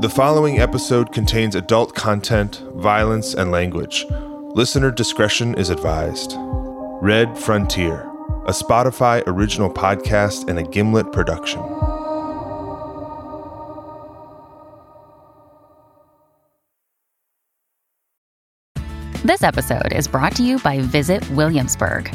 The following episode contains adult content, violence, and language. Listener discretion is advised. Red Frontier, a Spotify original podcast and a Gimlet production. This episode is brought to you by Visit Williamsburg.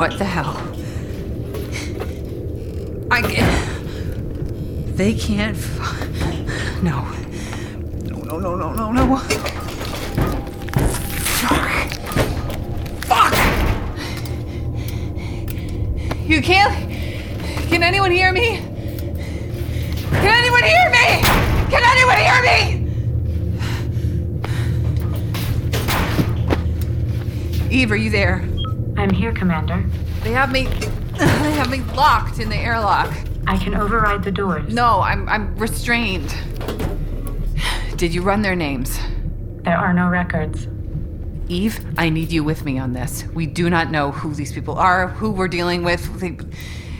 What the hell? I can't. They can't. F- no. No, no, no, no, no, no. Fuck. Fuck! You can't. Can anyone hear me? Can anyone hear me? Can anyone hear me? Eve, are you there? I'm here, Commander. They have me. They have me locked in the airlock. I can override the doors. No, I'm I'm restrained. Did you run their names? There are no records. Eve, I need you with me on this. We do not know who these people are, who we're dealing with. They,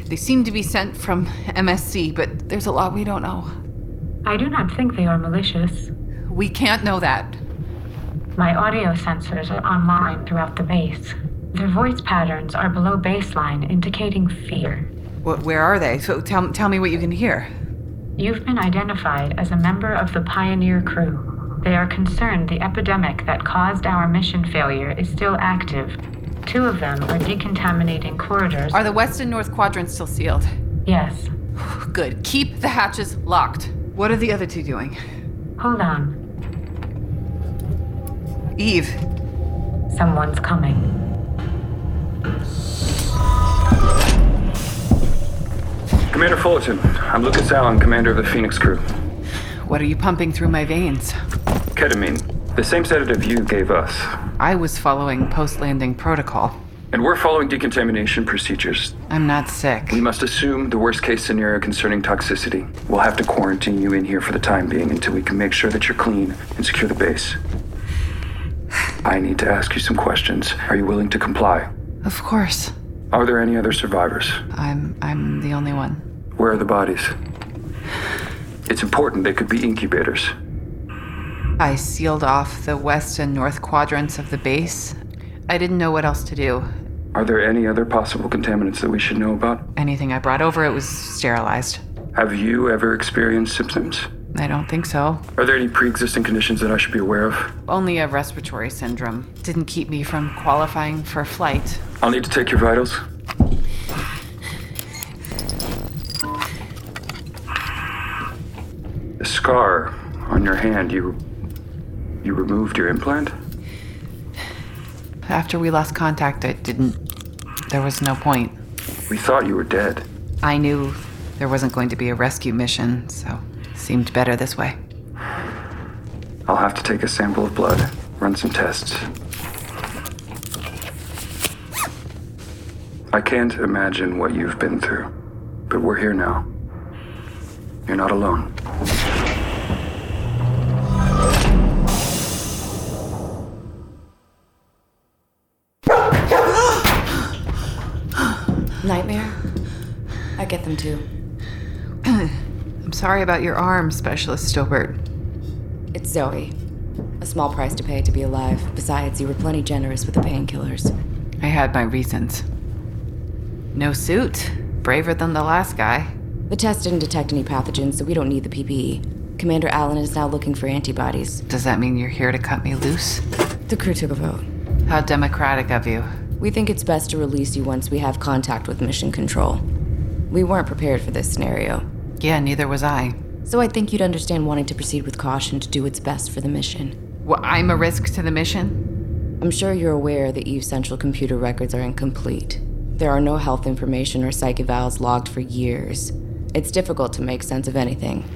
they seem to be sent from MSC, but there's a lot we don't know. I do not think they are malicious. We can't know that. My audio sensors are online throughout the base. Their voice patterns are below baseline, indicating fear. What, where are they? So tell, tell me what you can hear. You've been identified as a member of the Pioneer crew. They are concerned the epidemic that caused our mission failure is still active. Two of them are decontaminating corridors. Are the west and north quadrants still sealed? yes. Good. Keep the hatches locked. What are the other two doing? Hold on. Eve, Someone's coming. Commander Fullerton, I'm Lucas Allen, commander of the Phoenix crew. what are you pumping through my veins? Ketamine, the same sedative you gave us. I was following post landing protocol. And we're following decontamination procedures. I'm not sick. We must assume the worst case scenario concerning toxicity. We'll have to quarantine you in here for the time being until we can make sure that you're clean and secure the base. I need to ask you some questions. Are you willing to comply? Of course. Are there any other survivors? I'm I'm the only one. Where are the bodies? It's important they could be incubators. I sealed off the west and north quadrants of the base. I didn't know what else to do. Are there any other possible contaminants that we should know about? Anything I brought over, it was sterilized. Have you ever experienced symptoms? I don't think so. Are there any pre existing conditions that I should be aware of? Only a respiratory syndrome. Didn't keep me from qualifying for flight. I'll need to take your vitals. The scar on your hand, you. you removed your implant? After we lost contact, I didn't. There was no point. We thought you were dead. I knew there wasn't going to be a rescue mission, so seemed better this way. I'll have to take a sample of blood, run some tests. I can't imagine what you've been through, but we're here now. You're not alone. Nightmare? I get them too. I'm sorry about your arm, Specialist Stobert. It's Zoe. A small price to pay to be alive. Besides, you were plenty generous with the painkillers. I had my reasons. No suit, braver than the last guy. The test didn't detect any pathogens, so we don't need the PPE. Commander Allen is now looking for antibodies. Does that mean you're here to cut me loose? The crew took a vote. How democratic of you. We think it's best to release you once we have contact with Mission Control. We weren't prepared for this scenario. Yeah, neither was I. So I think you'd understand wanting to proceed with caution to do what's best for the mission. Well, I'm a risk to the mission? I'm sure you're aware that Eve's central computer records are incomplete. There are no health information or psych evals logged for years. It's difficult to make sense of anything.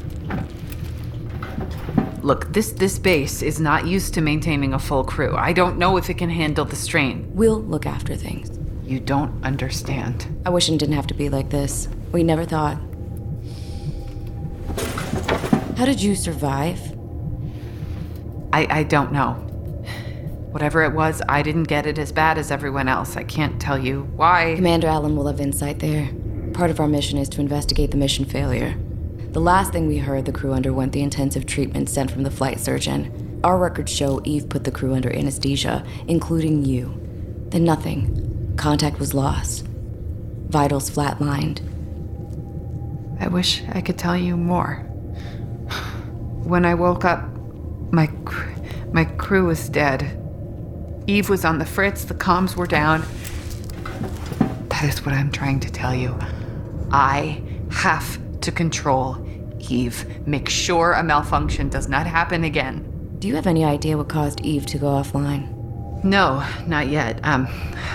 Look, this this base is not used to maintaining a full crew. I don't know if it can handle the strain. We'll look after things. You don't understand. I wish it didn't have to be like this. We never thought. How did you survive? I I don't know. Whatever it was, I didn't get it as bad as everyone else. I can't tell you why. Commander Allen will have insight there. Part of our mission is to investigate the mission failure. The last thing we heard, the crew underwent the intensive treatment sent from the flight surgeon. Our records show Eve put the crew under anesthesia, including you. Then nothing. Contact was lost. Vitals flatlined. I wish I could tell you more. When I woke up, my cr- my crew was dead. Eve was on the fritz, the comms were down. That is what I'm trying to tell you. I have to control Eve. Make sure a malfunction does not happen again. Do you have any idea what caused Eve to go offline? No, not yet. Um,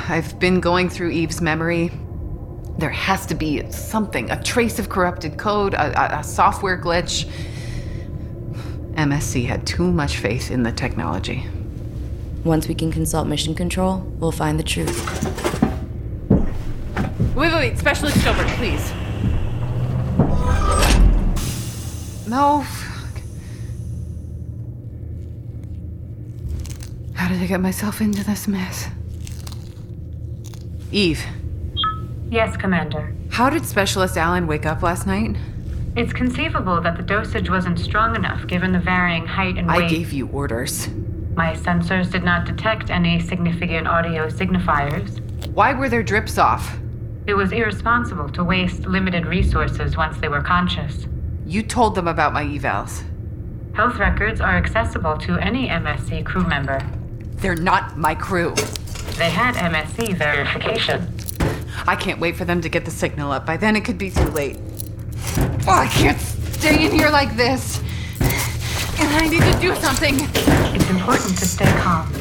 I've been going through Eve's memory. There has to be something, a trace of corrupted code, a, a, a software glitch. MSC had too much faith in the technology. Once we can consult mission control, we'll find the truth. Wait, wait, wait. Specialist Gilbert, please. No. How did I get myself into this mess? Eve, Yes, Commander. how did Specialist Allen wake up last night? It's conceivable that the dosage wasn't strong enough given the varying height and weight. I gave you orders. My sensors did not detect any significant audio signifiers. Why were their drips off? It was irresponsible to waste limited resources once they were conscious. You told them about my evals. Health records are accessible to any MSC crew member. They're not my crew. They had MSC verification. I can't wait for them to get the signal up. By then, it could be too late. Oh, I can't stay in here like this. And I need to do something. It's important to stay calm.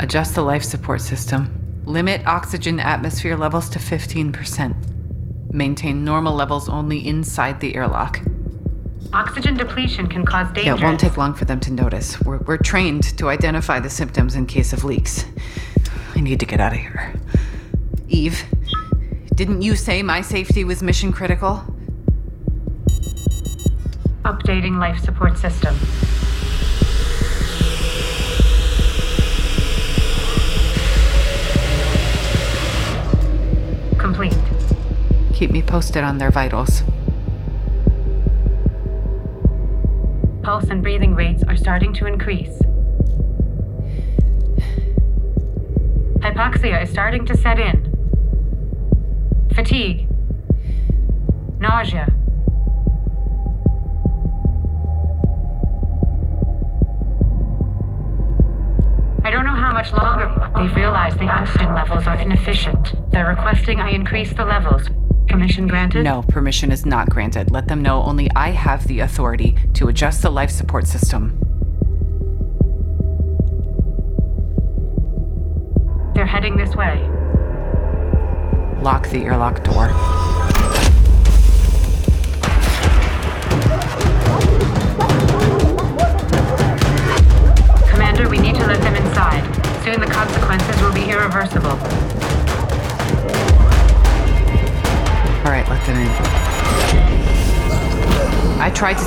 Adjust the life support system. Limit oxygen atmosphere levels to 15%. Maintain normal levels only inside the airlock. Oxygen depletion can cause danger. Yeah, it won't take long for them to notice. We're, we're trained to identify the symptoms in case of leaks. I need to get out of here. Eve, didn't you say my safety was mission critical? Updating life support system. Complete. Keep me posted on their vitals. Pulse and breathing rates are starting to increase. Hypoxia is starting to set in. Fatigue. Nausea. I don't know how much longer. They realize the oxygen levels are inefficient. They're requesting I increase the levels. Permission granted? No, permission is not granted. Let them know only I have the authority to adjust the life support system. They're heading this way. Lock the airlock door.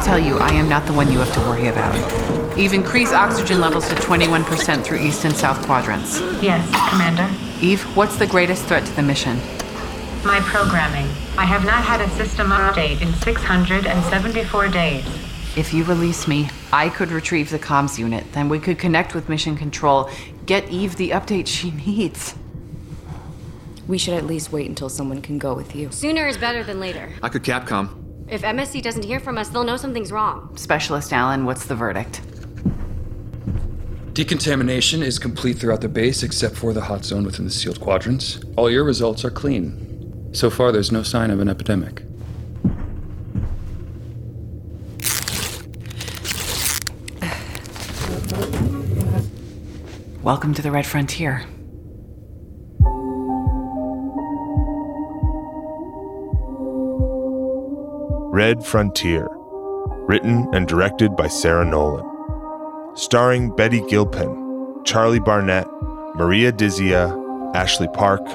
Tell you I am not the one you have to worry about. Eve, increase oxygen levels to 21% through east and south quadrants. Yes, Commander. Eve, what's the greatest threat to the mission? My programming. I have not had a system update in 674 days. If you release me, I could retrieve the comms unit. Then we could connect with Mission Control, get Eve the update she needs. We should at least wait until someone can go with you. Sooner is better than later. I could Capcom. If MSC doesn't hear from us, they'll know something's wrong. Specialist Allen, what's the verdict? Decontamination is complete throughout the base except for the hot zone within the sealed quadrants. All your results are clean. So far, there's no sign of an epidemic. Welcome to the Red Frontier. Red Frontier, written and directed by Sarah Nolen. Starring Betty Gilpin, Charlie Barnett, Maria Dizzia, Ashley Park,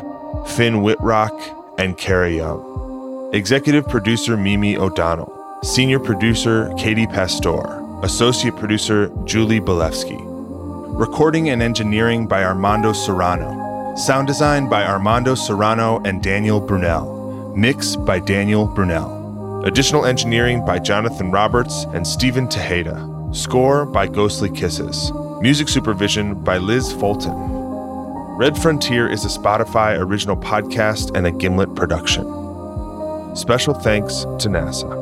Finn Wittrock, and Kara Young. Executive producer Mimi O'Donnell. Senior producer Katie Pastore. Associate producer Julie Balefsky. Recording and engineering by Armando Serrano. Sound design by Armando Serrano and Daniel Brunelle. Mix by Daniel Brunelle. Additional engineering by Jonathon Roberts and Steven Tejeda. Score by Ghostly Kisses. Music supervision by Liz Fulton. Red Frontier is a Spotify original podcast and a Gimlet production. Special thanks to NASA.